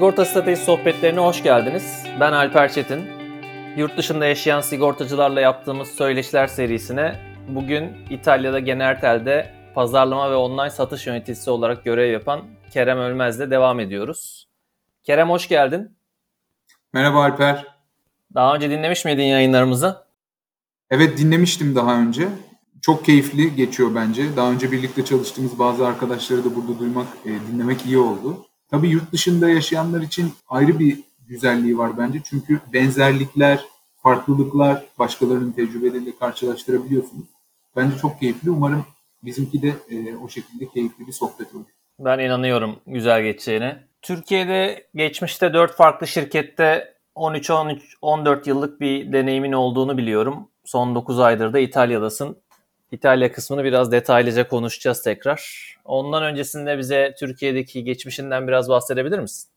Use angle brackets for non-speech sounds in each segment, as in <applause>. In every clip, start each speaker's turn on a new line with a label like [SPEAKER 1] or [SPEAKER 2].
[SPEAKER 1] Sigorta Stratejisi sohbetlerine hoş geldiniz. Ben Alper Çetin. Yurt dışında yaşayan sigortacılarla yaptığımız söyleşiler serisine bugün İtalya'da Genertel'de pazarlama ve online satış yöneticisi olarak görev yapan Kerem Ölmez'le devam ediyoruz. Kerem hoş geldin.
[SPEAKER 2] Merhaba Alper.
[SPEAKER 1] Daha önce dinlemiş miydin yayınlarımızı?
[SPEAKER 2] Evet dinlemiştim daha önce. Çok keyifli geçiyor bence. Daha önce birlikte çalıştığımız bazı arkadaşları da burada duymak, e, dinlemek iyi oldu. Tabii yurt dışında yaşayanlar için ayrı bir güzelliği var bence. Çünkü benzerlikler, farklılıklar başkalarının tecrübeleriyle karşılaştırabiliyorsunuz. Bence çok keyifli. Umarım bizimki de e, o şekilde keyifli bir sohbet olur.
[SPEAKER 1] Ben inanıyorum güzel geçeceğine. Türkiye'de geçmişte 4 farklı şirkette 13-14 yıllık bir deneyimin olduğunu biliyorum. Son 9 aydır da İtalya'dasın. İtalya kısmını biraz detaylıca konuşacağız tekrar. Ondan öncesinde bize Türkiye'deki geçmişinden biraz bahsedebilir misin?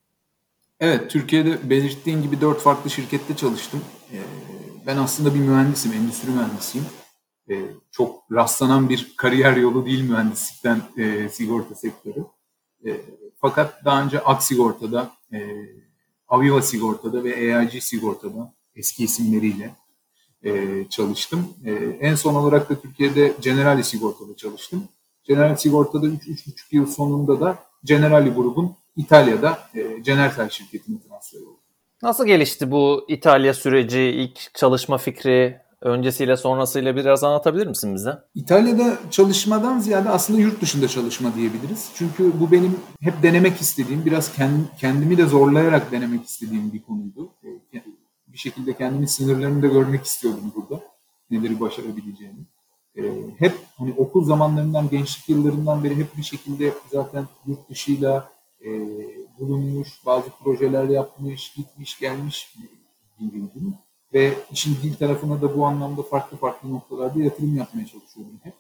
[SPEAKER 2] Evet, Türkiye'de belirttiğin gibi dört farklı şirkette çalıştım. Ee, ben aslında bir mühendisim, endüstri mühendisiyim. Ee, çok rastlanan bir kariyer yolu değil mühendislikten e, sigorta sektörü. Ee, fakat daha önce Ak Sigorta'da, e, Aviva Sigorta'da ve EIG Sigorta'da eski isimleriyle e, çalıştım. E, en son olarak da Türkiye'de Generali Sigorta'da çalıştım. Generali Sigorta'da 3-3,5 yıl sonunda da Generali grubun İtalya'da e, General şirketine transfer oldu.
[SPEAKER 1] Nasıl gelişti bu İtalya süreci, ilk çalışma fikri, öncesiyle sonrasıyla biraz anlatabilir misin bize?
[SPEAKER 2] İtalya'da çalışmadan ziyade aslında yurt dışında çalışma diyebiliriz. Çünkü bu benim hep denemek istediğim, biraz kendimi de zorlayarak denemek istediğim bir konuydu. Bir şekilde kendimin sınırlarını da görmek istiyordum burada. Neleri başarabileceğimi. E, hep hani okul zamanlarından, gençlik yıllarından beri hep bir şekilde zaten yurt dışıyla e, bulunmuş, bazı projeler yapmış, gitmiş, gelmiş biriydim. Ve işin dil tarafına da bu anlamda farklı farklı noktalarda yatırım yapmaya çalışıyordum hep.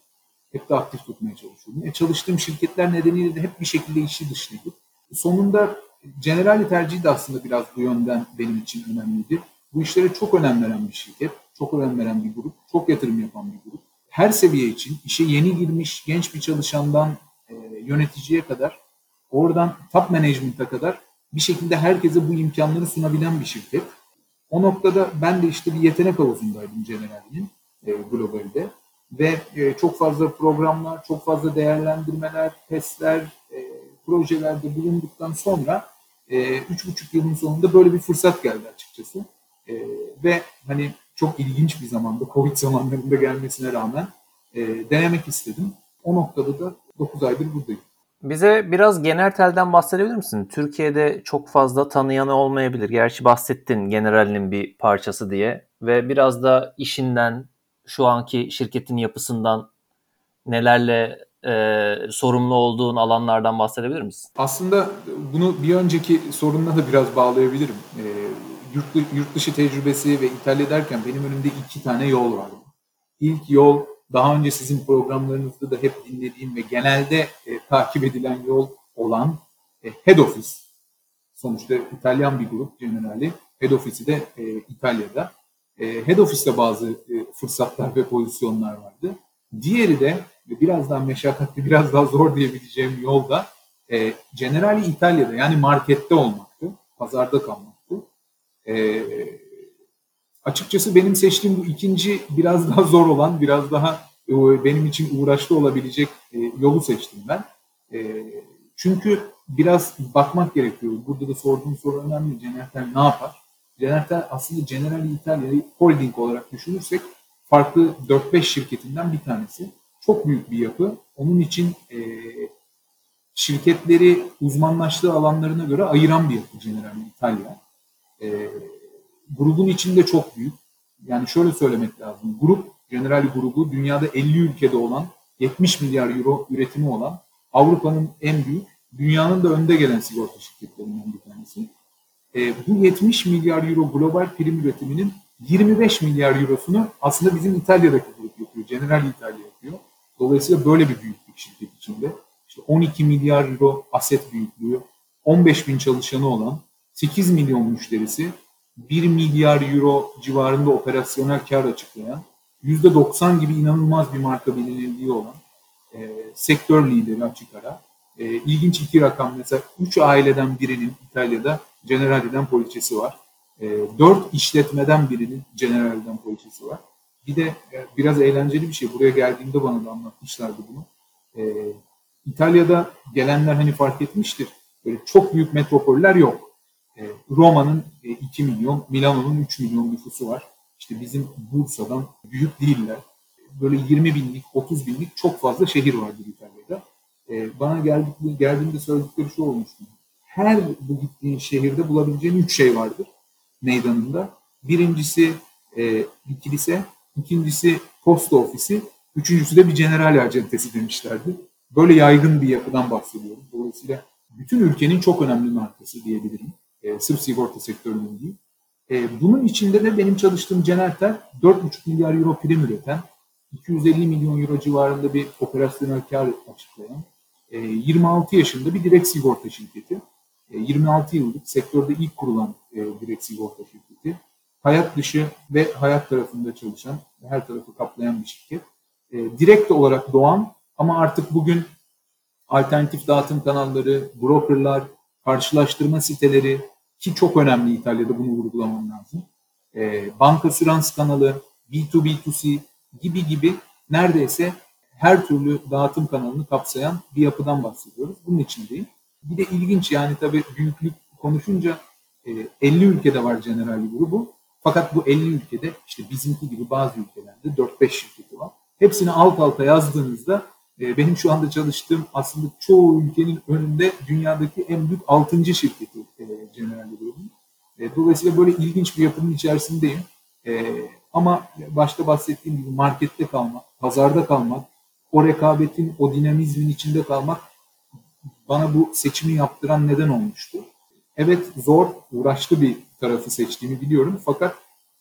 [SPEAKER 2] Hep de aktif tutmaya çalışıyordum. E, çalıştığım şirketler nedeniyle de hep bir şekilde işi dışlıydı. Sonunda Generali tercihi de aslında biraz bu yönden benim için önemliydi. Bu işlere çok önem veren bir şirket, çok önem veren bir grup, çok yatırım yapan bir grup. Her seviye için işe yeni girmiş genç bir çalışandan e, yöneticiye kadar, oradan top management'a kadar bir şekilde herkese bu imkanları sunabilen bir şirket. O noktada ben de işte bir yetenek havuzundaydım General'in e, globalde ve e, çok fazla programlar, çok fazla değerlendirmeler, testler, e, projelerde bulunduktan sonra e, üç buçuk yılın sonunda böyle bir fırsat geldi açıkçası. E, ve hani çok ilginç bir zamanda, Covid zamanlarında gelmesine rağmen e, denemek istedim. O noktada da 9 aydır buradayım.
[SPEAKER 1] Bize biraz Genertel'den bahsedebilir misin? Türkiye'de çok fazla tanıyanı olmayabilir. Gerçi bahsettin General'in bir parçası diye. Ve biraz da işinden, şu anki şirketin yapısından nelerle e, sorumlu olduğun alanlardan bahsedebilir misin?
[SPEAKER 2] Aslında bunu bir önceki sorunla da biraz bağlayabilirim. E, yurt, yurt dışı tecrübesi ve İtalya derken benim önümde iki tane yol var. İlk yol daha önce sizin programlarınızda da hep dinlediğim ve genelde e, takip edilen yol olan e, Head Office. Sonuçta İtalyan bir grup Generali. Head Office'i de e, İtalya'da. E, Head Office'te bazı e, fırsatlar ve pozisyonlar vardı. Diğeri de biraz daha meşakkatli, <laughs> biraz daha zor diyebileceğim yolda e, Generali İtalya'da yani markette olmaktı. Pazarda kalmak. E, açıkçası benim seçtiğim bu ikinci biraz daha zor olan, biraz daha e, benim için uğraşlı olabilecek e, yolu seçtim ben. E, çünkü biraz bakmak gerekiyor. Burada da sorduğum soru önemli. Cenertel ne yapar? Cenertel aslında General Italia'yı holding olarak düşünürsek farklı 4-5 şirketinden bir tanesi. Çok büyük bir yapı. Onun için e, şirketleri uzmanlaştığı alanlarına göre ayıran bir yapı General Italia. E, grubun içinde çok büyük. Yani şöyle söylemek lazım. Grup, Generali grubu dünyada 50 ülkede olan 70 milyar euro üretimi olan Avrupa'nın en büyük, dünyanın da önde gelen sigorta şirketlerinden bir tanesi. E, bu 70 milyar euro global prim üretiminin 25 milyar eurosunu aslında bizim İtalya'daki grup yapıyor. General İtalya yapıyor. Dolayısıyla böyle bir büyüklük şirket içinde. İşte 12 milyar euro aset büyüklüğü, 15 bin çalışanı olan, 8 milyon müşterisi, 1 milyar euro civarında operasyonel kar açıklayan, %90 gibi inanılmaz bir marka bilinirliği olan e, sektör lideri açık ara E, ilginç iki rakam mesela 3 aileden birinin İtalya'da Generali'den poliçesi var. E, 4 işletmeden birinin Generali'den poliçesi var. Bir de e, biraz eğlenceli bir şey. Buraya geldiğimde bana da anlatmışlardı bunu. E, İtalya'da gelenler hani fark etmiştir. Böyle çok büyük metropoller yok. E, Roma'nın e, 2 milyon, Milano'nun 3 milyon nüfusu var. İşte bizim Bursa'dan büyük değiller. Böyle 20 binlik, 30 binlik çok fazla şehir vardır İtalya'da. E, bana geldik, geldiğimde söyledikleri şu olmuştu. Her bu gittiğin şehirde bulabileceğin üç şey vardır meydanında. Birincisi e, bir kilise, ikincisi posta ofisi, üçüncüsü de bir general acentesi demişlerdi. Böyle yaygın bir yapıdan bahsediyorum. Dolayısıyla bütün ülkenin çok önemli markası diyebilirim. E, sırf sigorta sektörünün değil. E, bunun içinde de benim çalıştığım Cenertel 4,5 milyar euro prim üreten, 250 milyon euro civarında bir operasyonel kar açıklayan, e, 26 yaşında bir direkt sigorta şirketi. E, 26 yıllık sektörde ilk kurulan e, direkt sigorta şirketi. Hayat dışı ve hayat tarafında çalışan, her tarafı kaplayan bir şirket. E, direkt olarak doğan ama artık bugün alternatif dağıtım kanalları, brokerlar, karşılaştırma siteleri ki çok önemli İtalya'da bunu vurgulamam lazım. E, banka sürans kanalı, B2B2C gibi gibi neredeyse her türlü dağıtım kanalını kapsayan bir yapıdan bahsediyoruz. Bunun için değil. Bir de ilginç yani tabii büyüklük konuşunca e, 50 ülkede var Generali grubu. Fakat bu 50 ülkede işte bizimki gibi bazı ülkelerde 4-5 şirketi var. Hepsini alt alta yazdığınızda e, benim şu anda çalıştığım aslında çoğu ülkenin önünde dünyadaki en büyük 6. şirketi Generali grubun. E, dolayısıyla böyle ilginç bir yapının içerisindeyim. E, ama başta bahsettiğim gibi markette kalmak, pazarda kalmak, o rekabetin, o dinamizmin içinde kalmak bana bu seçimi yaptıran neden olmuştu. Evet zor, uğraşlı bir tarafı seçtiğimi biliyorum fakat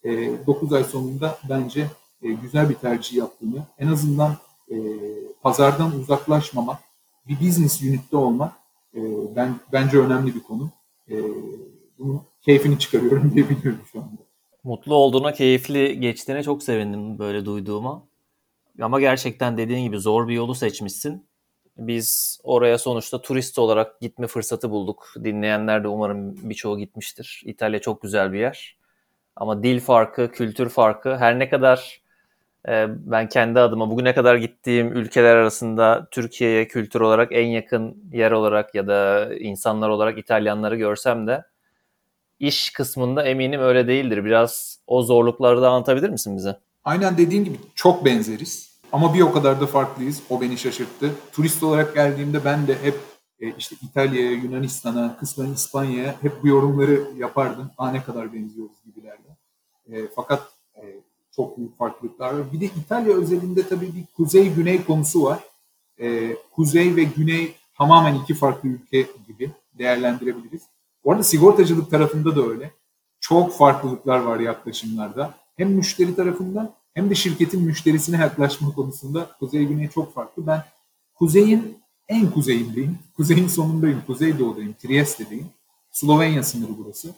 [SPEAKER 2] e, 9 ay sonunda bence e, güzel bir tercih yaptığımı, en azından e, pazardan uzaklaşmamak, bir business unit'te olmak e, ben bence önemli bir konu. E, bunun keyfini çıkarıyorum <laughs> diyebiliyorum şu anda.
[SPEAKER 1] Mutlu olduğuna, keyifli geçtiğine çok sevindim böyle duyduğuma. Ama gerçekten dediğin gibi zor bir yolu seçmişsin. Biz oraya sonuçta turist olarak gitme fırsatı bulduk. Dinleyenler de umarım birçoğu gitmiştir. İtalya çok güzel bir yer. Ama dil farkı, kültür farkı her ne kadar ben kendi adıma bugüne kadar gittiğim ülkeler arasında Türkiye'ye kültür olarak en yakın yer olarak ya da insanlar olarak İtalyanları görsem de iş kısmında eminim öyle değildir. Biraz o zorlukları da anlatabilir misin bize?
[SPEAKER 2] Aynen dediğin gibi çok benzeriz. Ama bir o kadar da farklıyız. O beni şaşırttı. Turist olarak geldiğimde ben de hep e, işte İtalya'ya, Yunanistan'a, kısmen İspanya'ya hep bu yorumları yapardım. Aa ne kadar benziyoruz gibilerden. E, fakat çok büyük farklılıklar var. Bir de İtalya özelinde tabii bir kuzey-güney konusu var. E, kuzey ve güney tamamen iki farklı ülke gibi değerlendirebiliriz. Bu arada sigortacılık tarafında da öyle. Çok farklılıklar var yaklaşımlarda. Hem müşteri tarafından hem de şirketin müşterisine yaklaşma konusunda Kuzey Güney çok farklı. Ben kuzeyin en kuzeyindeyim. Kuzeyin sonundayım. Kuzeydoğudayım. Trieste'deyim. Slovenya sınırı burası.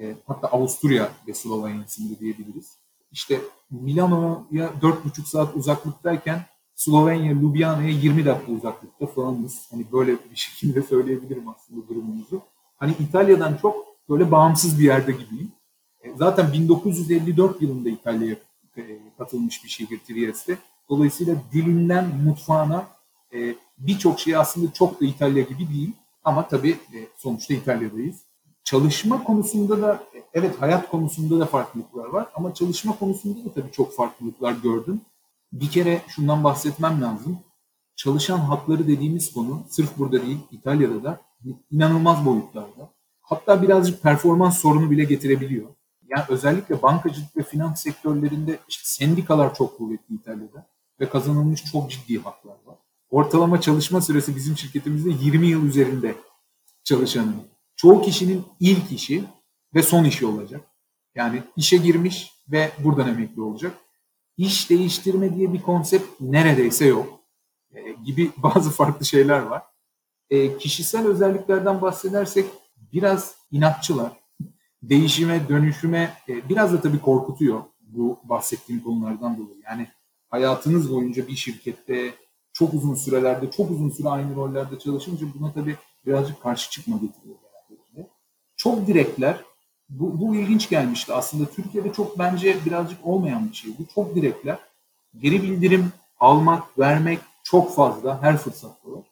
[SPEAKER 2] E, hatta Avusturya ve Slovenya sınırı diyebiliriz. İşte Milano'ya 4,5 saat uzaklıktayken Slovenya, Ljubljana'ya 20 dakika uzaklıkta falanız. Hani böyle bir <laughs> şekilde söyleyebilirim aslında durumumuzu. Hani İtalya'dan çok böyle bağımsız bir yerde gibiyim. E, zaten 1954 yılında İtalya'ya e, katılmış bir şehir Trieste. Dolayısıyla dilinden mutfağına e, birçok şey aslında çok da İtalya gibi değil. Ama tabii sonuçta İtalya'dayız. Çalışma konusunda da evet hayat konusunda da farklılıklar var ama çalışma konusunda da tabii çok farklılıklar gördüm. Bir kere şundan bahsetmem lazım. Çalışan hakları dediğimiz konu sırf burada değil İtalya'da da inanılmaz boyutlarda. Hatta birazcık performans sorunu bile getirebiliyor. Yani özellikle bankacılık ve finans sektörlerinde işte sendikalar çok kuvvetli İtalya'da ve kazanılmış çok ciddi haklar var. Ortalama çalışma süresi bizim şirketimizde 20 yıl üzerinde çalışanın. Çoğu kişinin ilk işi ve son işi olacak. Yani işe girmiş ve buradan emekli olacak. İş değiştirme diye bir konsept neredeyse yok. E, gibi <laughs> bazı farklı şeyler var. E, kişisel özelliklerden bahsedersek biraz inatçılar. Değişime, dönüşüme e, biraz da tabii korkutuyor bu bahsettiğim konulardan dolayı. Yani hayatınız boyunca bir şirkette çok uzun sürelerde, çok uzun süre aynı rollerde çalışınca buna tabii birazcık karşı çıkma getiriyor. Çok direkler, bu, bu ilginç gelmişti. Aslında Türkiye'de çok bence birazcık olmayan bir şey. Bu çok direkler. Geri bildirim almak, vermek çok fazla her fırsatta var.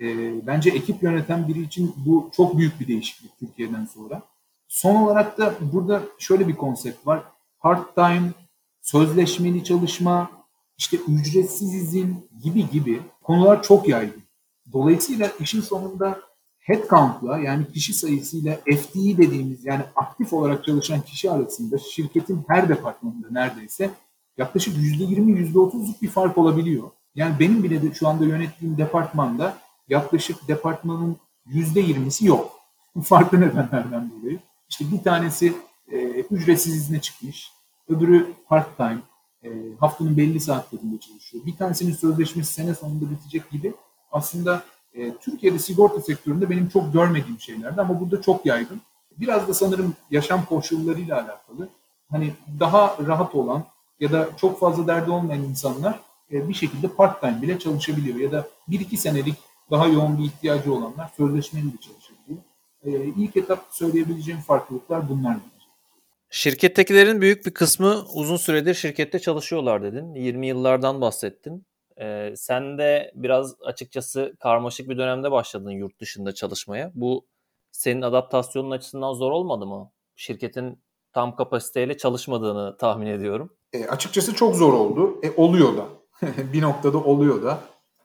[SPEAKER 2] E, bence ekip yöneten biri için bu çok büyük bir değişiklik Türkiye'den sonra. Son olarak da burada şöyle bir konsept var. Part-time, sözleşmeli çalışma, işte ücretsiz izin gibi gibi konular çok yaygın. Dolayısıyla işin sonunda headcount'la yani kişi sayısıyla FTE dediğimiz yani aktif olarak çalışan kişi arasında şirketin her departmanında neredeyse yaklaşık %20 %30'luk bir fark olabiliyor. Yani benim bile de şu anda yönettiğim departmanda yaklaşık departmanın %20'si yok. Farklı nedenlerden dolayı. İşte bir tanesi e, ücretsiz izne çıkmış, öbürü part time, e, haftanın belli saatlerinde çalışıyor. Bir tanesinin sözleşmesi sene sonunda bitecek gibi aslında e, Türkiye'de sigorta sektöründe benim çok görmediğim şeylerdi ama burada çok yaygın. Biraz da sanırım yaşam koşullarıyla alakalı. Hani daha rahat olan ya da çok fazla derdi olmayan insanlar e, bir şekilde part time bile çalışabiliyor ya da bir iki senelik daha yoğun bir ihtiyacı olanlar sözleşmeli de çalışabiliyor. E, ilk etap söyleyebileceğim farklılıklar bunlar.
[SPEAKER 1] Şirkettekilerin büyük bir kısmı uzun süredir şirkette çalışıyorlar dedin. 20 yıllardan bahsettin. Ee, sen de biraz açıkçası karmaşık bir dönemde başladın yurt dışında çalışmaya. Bu senin adaptasyonun açısından zor olmadı mı? Şirketin tam kapasiteyle çalışmadığını tahmin ediyorum.
[SPEAKER 2] E, açıkçası çok zor oldu. E, oluyor da. <laughs> bir noktada oluyor da.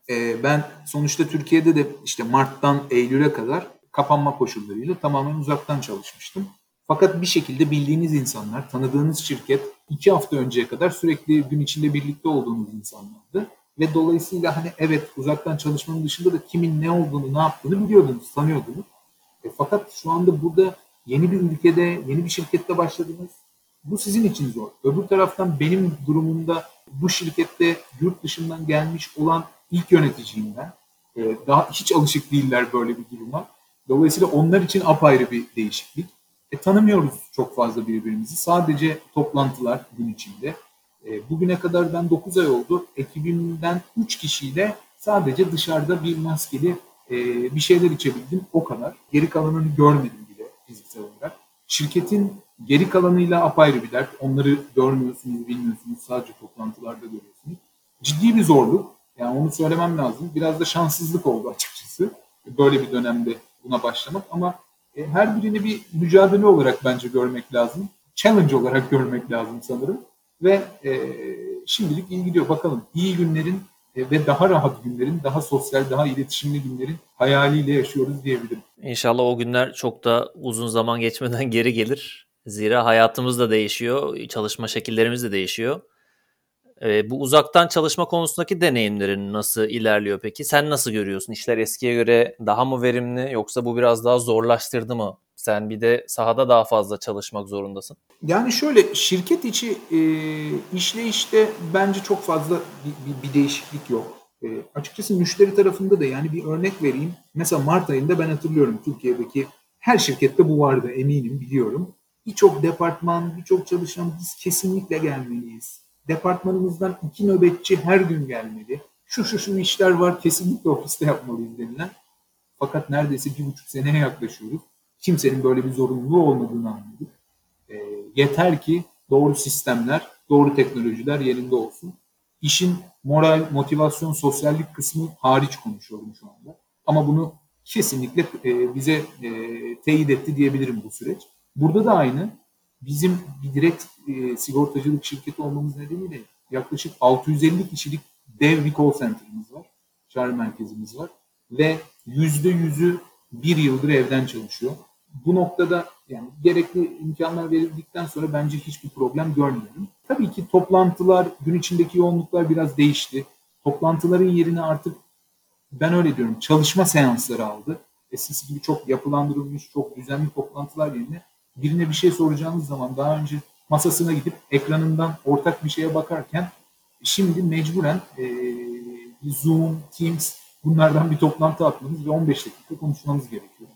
[SPEAKER 2] E, ben sonuçta Türkiye'de de işte Mart'tan Eylül'e kadar kapanma koşullarıyla tamamen uzaktan çalışmıştım. Fakat bir şekilde bildiğiniz insanlar, tanıdığınız şirket iki hafta önceye kadar sürekli gün içinde birlikte olduğunuz insanlardı. Ve dolayısıyla hani evet uzaktan çalışmanın dışında da kimin ne olduğunu, ne yaptığını biliyordunuz, tanıyordunuz. E, fakat şu anda burada yeni bir ülkede, yeni bir şirkette başladınız. Bu sizin için zor. Öbür taraftan benim durumumda bu şirkette yurt dışından gelmiş olan ilk yöneticiyim ben. E, daha hiç alışık değiller böyle bir duruma. Dolayısıyla onlar için apayrı bir değişiklik. E, tanımıyoruz çok fazla birbirimizi. Sadece toplantılar gün içinde. E, bugüne kadar ben 9 ay oldu. Ekibimden 3 kişiyle sadece dışarıda bir maskeli e, bir şeyler içebildim. O kadar. Geri kalanını görmedim bile fiziksel olarak. Şirketin geri kalanıyla apayrı bir dert. Onları görmüyorsunuz, bilmiyorsunuz. Sadece toplantılarda görüyorsunuz. Ciddi bir zorluk. Yani onu söylemem lazım. Biraz da şanssızlık oldu açıkçası. Böyle bir dönemde buna başlamak ama e, her birini bir mücadele olarak bence görmek lazım. Challenge olarak görmek lazım sanırım. Ve e, şimdilik iyi gidiyor. Bakalım iyi günlerin e, ve daha rahat günlerin, daha sosyal, daha iletişimli günlerin hayaliyle yaşıyoruz diyebilirim.
[SPEAKER 1] İnşallah o günler çok da uzun zaman geçmeden <laughs> geri gelir. Zira hayatımız da değişiyor, çalışma şekillerimiz de değişiyor. E, bu uzaktan çalışma konusundaki deneyimlerin nasıl ilerliyor peki? Sen nasıl görüyorsun? İşler eskiye göre daha mı verimli yoksa bu biraz daha zorlaştırdı mı? Sen bir de sahada daha fazla çalışmak zorundasın.
[SPEAKER 2] Yani şöyle şirket içi e, işleyişte bence çok fazla bir, bir, bir değişiklik yok. E, açıkçası müşteri tarafında da yani bir örnek vereyim. Mesela Mart ayında ben hatırlıyorum Türkiye'deki her şirkette bu vardı eminim biliyorum. Birçok departman, birçok çalışan biz kesinlikle gelmeliyiz departmanımızdan iki nöbetçi her gün gelmeli. Şu şu şu işler var kesinlikle ofiste yapmalıyız denilen. Fakat neredeyse bir buçuk seneye yaklaşıyoruz. Kimsenin böyle bir zorunluluğu olmadığını anladık. E, yeter ki doğru sistemler, doğru teknolojiler yerinde olsun. İşin moral, motivasyon, sosyallik kısmı hariç konuşuyorum şu anda. Ama bunu kesinlikle e, bize e, teyit etti diyebilirim bu süreç. Burada da aynı bizim bir direkt e, sigortacılık şirketi olmamız nedeniyle yaklaşık 650 kişilik dev bir call center'ımız var. Çağrı merkezimiz var. Ve yüzde yüzü bir yıldır evden çalışıyor. Bu noktada yani gerekli imkanlar verildikten sonra bence hiçbir problem görmüyorum. Tabii ki toplantılar, gün içindeki yoğunluklar biraz değişti. Toplantıların yerine artık ben öyle diyorum çalışma seansları aldı. Eskisi gibi çok yapılandırılmış, çok düzenli toplantılar yerine birine bir şey soracağınız zaman daha önce masasına gidip ekranından ortak bir şeye bakarken şimdi mecburen e, Zoom, Teams bunlardan bir toplantı atmanız ve 15 dakika konuşmanız gerekiyor.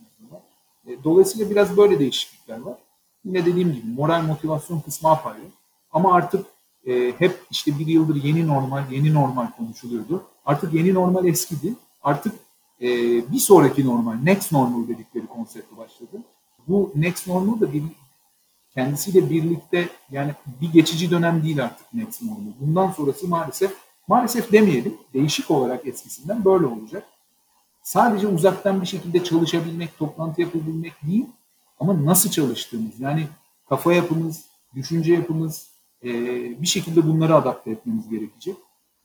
[SPEAKER 2] E, dolayısıyla biraz böyle değişiklikler var. Yine dediğim gibi moral motivasyon kısmı apayrı. Ama artık e, hep işte bir yıldır yeni normal, yeni normal konuşuluyordu. Artık yeni normal eskidi. Artık e, bir sonraki normal, next normal dedikleri konsepti başladı. Bu next normal da bir, kendisiyle birlikte yani bir geçici dönem değil artık next normal. Bundan sonrası maalesef, maalesef demeyelim, değişik olarak eskisinden böyle olacak. Sadece uzaktan bir şekilde çalışabilmek, toplantı yapabilmek değil ama nasıl çalıştığımız, yani kafa yapımız, düşünce yapımız, e, bir şekilde bunları adapte etmemiz gerekecek.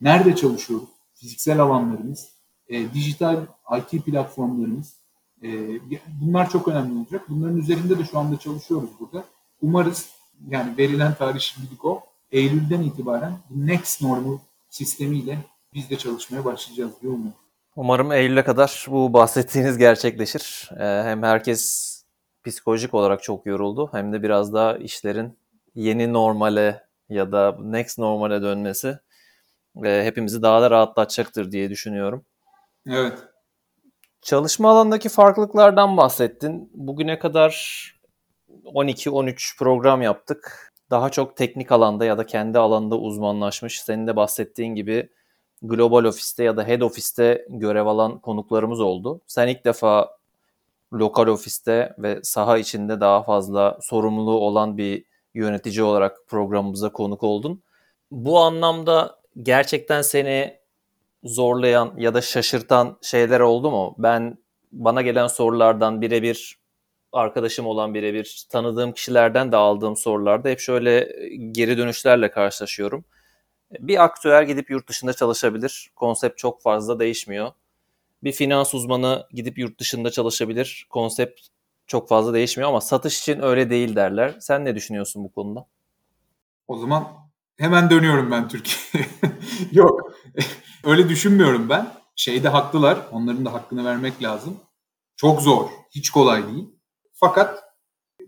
[SPEAKER 2] Nerede çalışıyoruz? Fiziksel alanlarımız, e, dijital IT platformlarımız, e, bunlar çok önemli olacak. Bunların üzerinde de şu anda çalışıyoruz burada. Umarız yani verilen tarih şimdilik o. Eylül'den itibaren next normal sistemiyle biz de çalışmaya başlayacağız diyor mu?
[SPEAKER 1] Umarım Eylül'e kadar bu bahsettiğiniz gerçekleşir. Ee, hem herkes psikolojik olarak çok yoruldu hem de biraz daha işlerin yeni normale ya da next normale dönmesi e, hepimizi daha da rahatlatacaktır diye düşünüyorum.
[SPEAKER 2] Evet.
[SPEAKER 1] Çalışma alanındaki farklılıklardan bahsettin. Bugüne kadar 12-13 program yaptık. Daha çok teknik alanda ya da kendi alanda uzmanlaşmış. Senin de bahsettiğin gibi global ofiste ya da head ofiste görev alan konuklarımız oldu. Sen ilk defa lokal ofiste ve saha içinde daha fazla sorumluluğu olan bir yönetici olarak programımıza konuk oldun. Bu anlamda gerçekten seni zorlayan ya da şaşırtan şeyler oldu mu? Ben bana gelen sorulardan birebir arkadaşım olan birebir tanıdığım kişilerden de aldığım sorularda hep şöyle geri dönüşlerle karşılaşıyorum. Bir aktüer gidip yurt dışında çalışabilir. Konsept çok fazla değişmiyor. Bir finans uzmanı gidip yurt dışında çalışabilir. Konsept çok fazla değişmiyor ama satış için öyle değil derler. Sen ne düşünüyorsun bu konuda?
[SPEAKER 2] O zaman hemen dönüyorum ben Türkiye'ye. <laughs> Yok. <laughs> öyle düşünmüyorum ben. Şeyde haklılar. Onların da hakkını vermek lazım. Çok zor. Hiç kolay değil. Fakat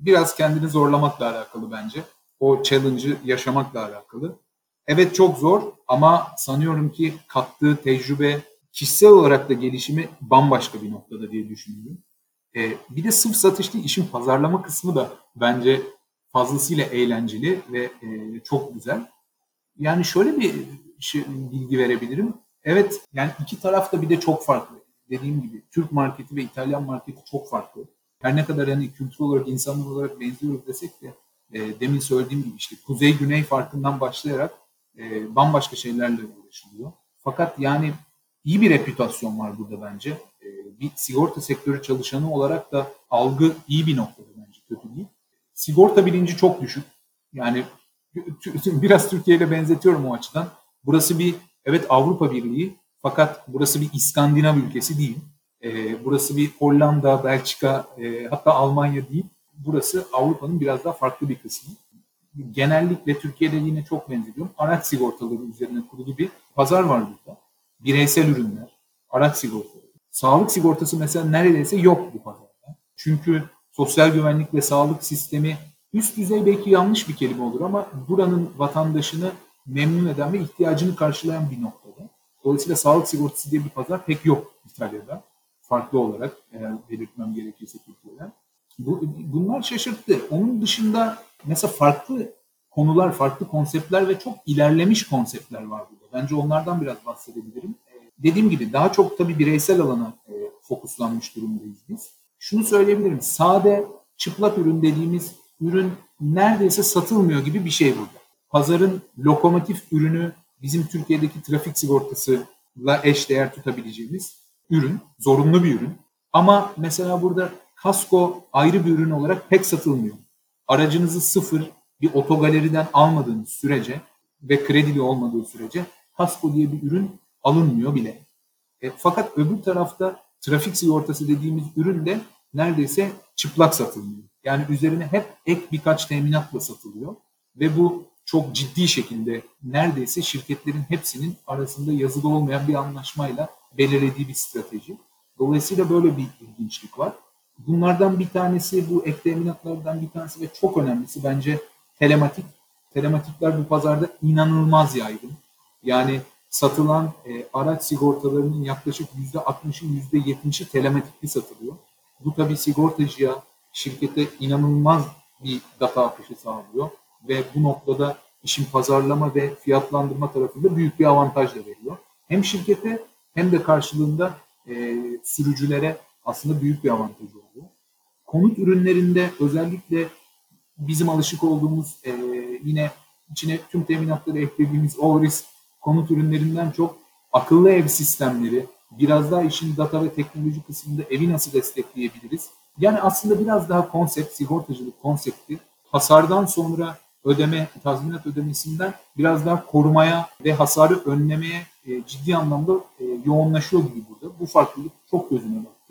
[SPEAKER 2] biraz kendini zorlamakla alakalı bence. O challenge'ı yaşamakla alakalı. Evet çok zor ama sanıyorum ki kattığı tecrübe kişisel olarak da gelişimi bambaşka bir noktada diye düşünüyorum. Ee, bir de sırf satış değil, işin pazarlama kısmı da bence fazlasıyla eğlenceli ve e, çok güzel. Yani şöyle bir şey, bilgi verebilirim. Evet yani iki taraf da bir de çok farklı. Dediğim gibi Türk marketi ve İtalyan marketi çok farklı. Her ne kadar yani kültür olarak, insanlar olarak benziyoruz desek de e, demin söylediğim gibi işte kuzey-güney farkından başlayarak e, bambaşka şeylerle uğraşılıyor. Fakat yani iyi bir reputasyon var burada bence. E, bir sigorta sektörü çalışanı olarak da algı iyi bir noktada bence kötü değil. Sigorta bilinci çok düşük. Yani <laughs> biraz Türkiye ile benzetiyorum o açıdan. Burası bir evet Avrupa Birliği fakat burası bir İskandinav ülkesi değil. E, burası bir Hollanda, Belçika e, hatta Almanya değil. Burası Avrupa'nın biraz daha farklı bir kısmı genellikle Türkiye'de yine çok benziyorum. Araç sigortaları üzerine kurulu bir pazar var burada. Bireysel ürünler, araç sigortaları. Sağlık sigortası mesela neredeyse yok bu pazarda. Çünkü sosyal güvenlik ve sağlık sistemi üst düzey belki yanlış bir kelime olur ama buranın vatandaşını memnun eden ve ihtiyacını karşılayan bir noktada. Dolayısıyla sağlık sigortası diye bir pazar pek yok İtalya'da. Farklı olarak eğer belirtmem gerekirse Türkiye'den. Bu, bunlar şaşırttı. Onun dışında mesela farklı konular, farklı konseptler ve çok ilerlemiş konseptler var burada. Bence onlardan biraz bahsedebilirim. Dediğim gibi daha çok tabii bireysel alana e, fokuslanmış durumdayız biz. Şunu söyleyebilirim. Sade, çıplak ürün dediğimiz ürün neredeyse satılmıyor gibi bir şey burada. Pazarın lokomotif ürünü bizim Türkiye'deki trafik sigortasıyla eş değer tutabileceğimiz ürün, zorunlu bir ürün. Ama mesela burada kasko ayrı bir ürün olarak pek satılmıyor aracınızı sıfır bir otogaleriden almadığınız sürece ve kredili olmadığı sürece kasko diye bir ürün alınmıyor bile. E, fakat öbür tarafta trafik sigortası dediğimiz ürün de neredeyse çıplak satılıyor. Yani üzerine hep ek birkaç teminatla satılıyor ve bu çok ciddi şekilde neredeyse şirketlerin hepsinin arasında yazılı olmayan bir anlaşmayla belirlediği bir strateji. Dolayısıyla böyle bir ilginçlik var. Bunlardan bir tanesi bu ek teminatlardan bir tanesi ve çok önemlisi bence telematik. Telematikler bu pazarda inanılmaz yaygın. Yani satılan e, araç sigortalarının yaklaşık %60'ı %70'i telematikli satılıyor. Bu tabii sigortacıya, şirkete inanılmaz bir data akışı sağlıyor ve bu noktada işin pazarlama ve fiyatlandırma tarafında büyük bir avantaj da veriyor. hem şirkete hem de karşılığında e, sürücülere aslında büyük bir avantaj oldu. Konut ürünlerinde özellikle bizim alışık olduğumuz e, yine içine tüm teminatları eklediğimiz all risk konut ürünlerinden çok akıllı ev sistemleri, biraz daha işin data ve teknoloji kısmında evi nasıl destekleyebiliriz? Yani aslında biraz daha konsept, sigortacılık konsepti hasardan sonra ödeme, tazminat ödemesinden biraz daha korumaya ve hasarı önlemeye e, ciddi anlamda e, yoğunlaşıyor gibi burada. Bu farklılık çok gözüme battı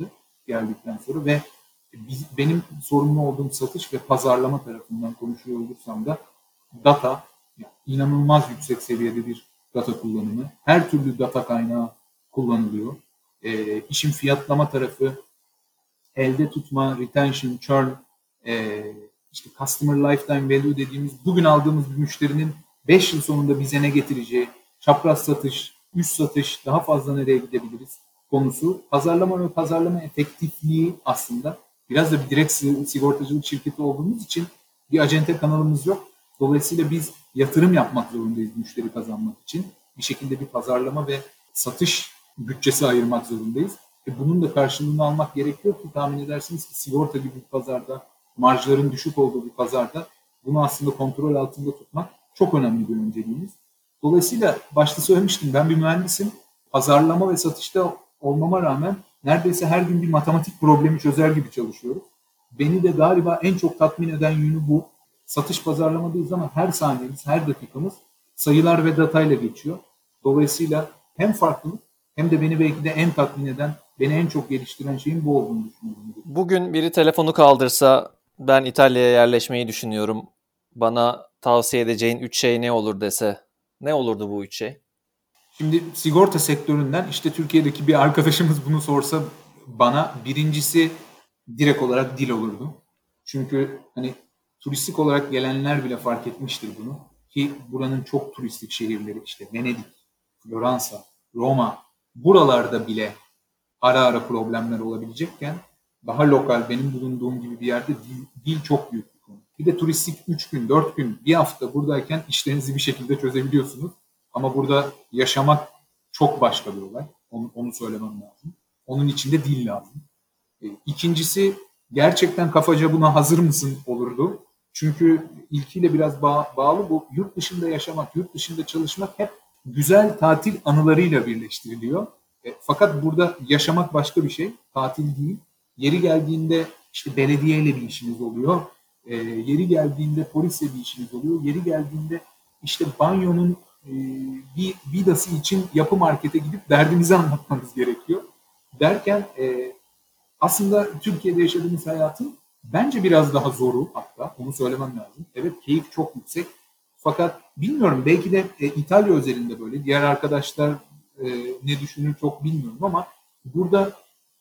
[SPEAKER 2] geldikten sonra ve biz, benim sorumlu olduğum satış ve pazarlama tarafından konuşuyor olursam da data yani inanılmaz yüksek seviyede bir data kullanımı. Her türlü data kaynağı kullanılıyor. E, işin fiyatlama tarafı, elde tutma, retention, churn, e, işte customer lifetime value dediğimiz bugün aldığımız bir müşterinin 5 yıl sonunda bize ne getireceği, çapraz satış, üst satış, daha fazla nereye gidebiliriz konusu. Pazarlama ve pazarlama efektifliği aslında biraz da bir direkt sigortacılık şirketi olduğumuz için bir acente kanalımız yok. Dolayısıyla biz yatırım yapmak zorundayız müşteri kazanmak için. Bir şekilde bir pazarlama ve satış bütçesi ayırmak zorundayız. E bunun da karşılığını almak gerekiyor ki tahmin edersiniz ki sigorta gibi bir pazarda, marjların düşük olduğu bir pazarda bunu aslında kontrol altında tutmak çok önemli bir önceliğimiz. Dolayısıyla başta söylemiştim ben bir mühendisim. Pazarlama ve satışta olmama rağmen neredeyse her gün bir matematik problemi çözer gibi çalışıyoruz. Beni de galiba en çok tatmin eden yönü bu. Satış pazarlamadayız ama her saniyemiz, her dakikamız sayılar ve datayla geçiyor. Dolayısıyla hem farklılık hem de beni belki de en tatmin eden, beni en çok geliştiren şeyin bu olduğunu düşünüyorum.
[SPEAKER 1] Bugün biri telefonu kaldırsa ben İtalya'ya yerleşmeyi düşünüyorum. Bana tavsiye edeceğin üç şey ne olur dese ne olurdu bu üç şey?
[SPEAKER 2] Şimdi sigorta sektöründen işte Türkiye'deki bir arkadaşımız bunu sorsa bana birincisi direkt olarak dil olurdu. Çünkü hani turistik olarak gelenler bile fark etmiştir bunu. Ki buranın çok turistik şehirleri işte Venedik, Floransa, Roma buralarda bile ara ara problemler olabilecekken daha lokal benim bulunduğum gibi bir yerde dil, dil çok büyük bir konu. Bir de turistik 3 gün, 4 gün, bir hafta buradayken işlerinizi bir şekilde çözebiliyorsunuz. Ama burada yaşamak çok başka bir olay. Onu, onu söylemem lazım. Onun için de dil lazım. E, ikincisi gerçekten kafaca buna hazır mısın olurdu. Çünkü ilkiyle biraz bağ, bağlı bu. Yurt dışında yaşamak, yurt dışında çalışmak hep güzel tatil anılarıyla birleştiriliyor. E, fakat burada yaşamak başka bir şey. Tatil değil. Yeri geldiğinde işte belediyeyle bir işiniz oluyor. E, yeri geldiğinde polisle bir işiniz oluyor. Yeri geldiğinde işte banyonun bir vidası için yapı markete gidip derdinizi anlatmanız gerekiyor. Derken e, aslında Türkiye'de yaşadığımız hayatın bence biraz daha zoru hatta onu söylemem lazım. Evet keyif çok yüksek fakat bilmiyorum belki de e, İtalya özelinde böyle diğer arkadaşlar e, ne düşünür çok bilmiyorum ama burada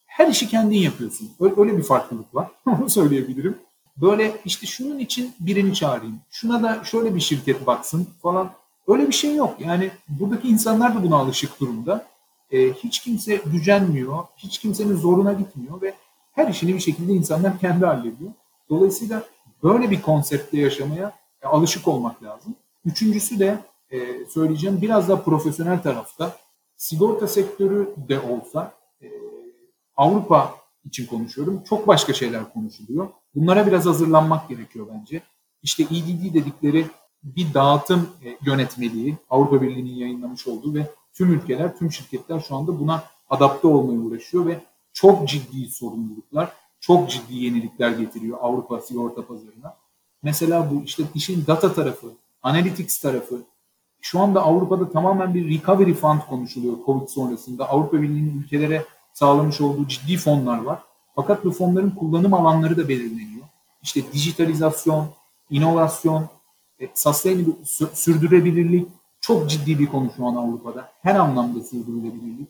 [SPEAKER 2] her işi kendin yapıyorsun. Öyle, öyle bir farklılık var. <laughs> Onu söyleyebilirim. Böyle işte şunun için birini çağırayım. Şuna da şöyle bir şirket baksın falan. Öyle bir şey yok. Yani buradaki insanlar da buna alışık durumda. E, hiç kimse gücenmiyor. Hiç kimsenin zoruna gitmiyor ve her işini bir şekilde insanlar kendi hallediyor. Dolayısıyla böyle bir konseptte yaşamaya e, alışık olmak lazım. Üçüncüsü de e, söyleyeceğim biraz daha profesyonel tarafta sigorta sektörü de olsa e, Avrupa için konuşuyorum. Çok başka şeyler konuşuluyor. Bunlara biraz hazırlanmak gerekiyor bence. İşte EDD dedikleri bir dağıtım e, yönetmeliği Avrupa Birliği'nin yayınlamış olduğu ve tüm ülkeler, tüm şirketler şu anda buna adapte olmaya uğraşıyor ve çok ciddi sorumluluklar, çok ciddi yenilikler getiriyor Avrupa sigorta pazarına. Mesela bu işte işin data tarafı, analytics tarafı. Şu anda Avrupa'da tamamen bir recovery fund konuşuluyor Covid sonrasında. Avrupa Birliği'nin ülkelere sağlamış olduğu ciddi fonlar var. Fakat bu fonların kullanım alanları da belirleniyor. İşte dijitalizasyon, inovasyon, e, sustainable, sürdürülebilirlik çok ciddi bir konu şu an Avrupa'da. Her anlamda sürdürülebilirlik.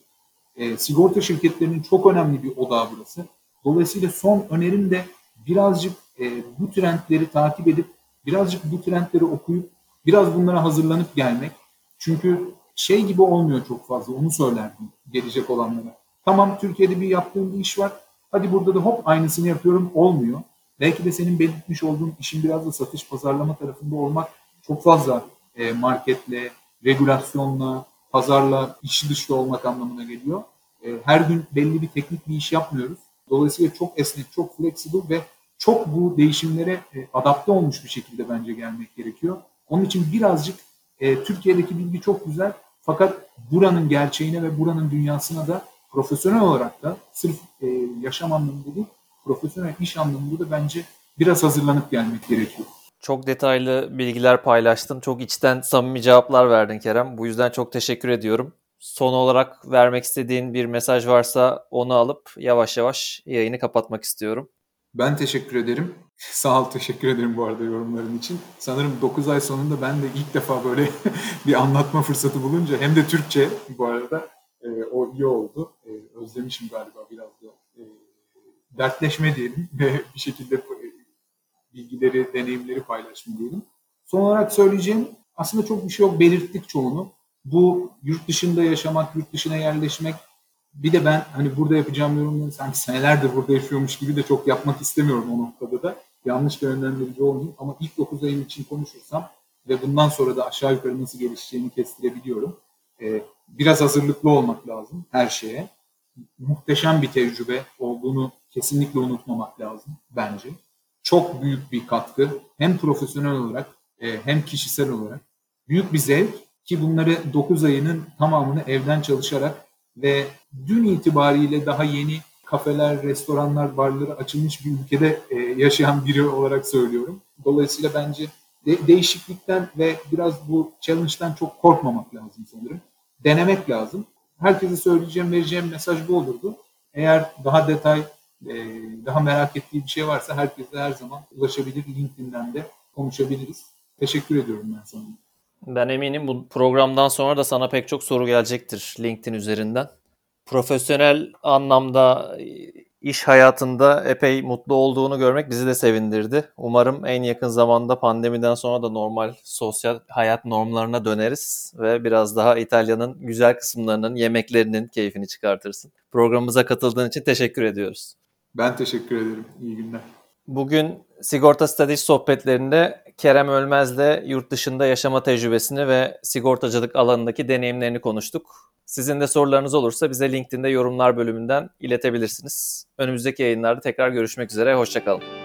[SPEAKER 2] E, sigorta şirketlerinin çok önemli bir odağı burası. Dolayısıyla son önerim de birazcık e, bu trendleri takip edip, birazcık bu trendleri okuyup, biraz bunlara hazırlanıp gelmek. Çünkü şey gibi olmuyor çok fazla, onu söylerdim gelecek olanlara. Tamam Türkiye'de bir yaptığım bir iş var, hadi burada da hop aynısını yapıyorum, olmuyor. Belki de senin belirtmiş olduğun işin biraz da satış pazarlama tarafında olmak çok fazla e, marketle, regülasyonla, pazarla içi dışlı olmak anlamına geliyor. E, her gün belli bir teknik bir iş yapmıyoruz. Dolayısıyla çok esnek, çok flexible ve çok bu değişimlere e, adapte olmuş bir şekilde bence gelmek gerekiyor. Onun için birazcık e, Türkiye'deki bilgi çok güzel fakat buranın gerçeğine ve buranın dünyasına da profesyonel olarak da sırf e, yaşam anlamında değil, profesyonel iş anlamında da bence biraz hazırlanıp gelmek gerekiyor.
[SPEAKER 1] Çok detaylı bilgiler paylaştın. Çok içten samimi cevaplar verdin Kerem. Bu yüzden çok teşekkür ediyorum. Son olarak vermek istediğin bir mesaj varsa onu alıp yavaş yavaş yayını kapatmak istiyorum.
[SPEAKER 2] Ben teşekkür ederim. <laughs> Sağ ol, teşekkür ederim bu arada yorumların için. Sanırım 9 ay sonunda ben de ilk defa böyle <laughs> bir anlatma fırsatı bulunca hem de Türkçe bu arada e, o iyi oldu. E, özlemişim galiba biraz da dertleşme diyelim <laughs> bir şekilde bilgileri, deneyimleri paylaşma diyelim. Son olarak söyleyeceğim aslında çok bir şey yok. Belirttik çoğunu. Bu yurt dışında yaşamak, yurt dışına yerleşmek bir de ben hani burada yapacağım yorumları sanki senelerdir burada yaşıyormuş gibi de çok yapmak istemiyorum o noktada da. Yanlış bir yönlendirici olmayayım ama ilk 9 ayım için konuşursam ve bundan sonra da aşağı yukarı nasıl gelişeceğini kestirebiliyorum. Ee, biraz hazırlıklı olmak lazım her şeye. Muhteşem bir tecrübe olduğunu kesinlikle unutmamak lazım bence. Çok büyük bir katkı hem profesyonel olarak e, hem kişisel olarak. Büyük bir zevk ki bunları 9 ayının tamamını evden çalışarak ve dün itibariyle daha yeni kafeler, restoranlar, barları açılmış bir ülkede e, yaşayan biri olarak söylüyorum. Dolayısıyla bence de, değişiklikten ve biraz bu challenge'dan çok korkmamak lazım sanırım. Denemek lazım. Herkese söyleyeceğim, vereceğim mesaj bu olurdu. Eğer daha detay, e, daha merak ettiği bir şey varsa herkese her zaman ulaşabilir. LinkedIn'den de konuşabiliriz. Teşekkür ediyorum ben sana.
[SPEAKER 1] Ben eminim bu programdan sonra da sana pek çok soru gelecektir LinkedIn üzerinden. Profesyonel anlamda iş hayatında epey mutlu olduğunu görmek bizi de sevindirdi. Umarım en yakın zamanda pandemiden sonra da normal sosyal hayat normlarına döneriz ve biraz daha İtalya'nın güzel kısımlarının, yemeklerinin keyfini çıkartırsın. Programımıza katıldığın için teşekkür ediyoruz.
[SPEAKER 2] Ben teşekkür ederim. İyi günler.
[SPEAKER 1] Bugün Sigorta Strateji sohbetlerinde Kerem Ölmez'le yurt dışında yaşama tecrübesini ve sigortacılık alanındaki deneyimlerini konuştuk. Sizin de sorularınız olursa bize LinkedIn'de yorumlar bölümünden iletebilirsiniz. Önümüzdeki yayınlarda tekrar görüşmek üzere, hoşçakalın.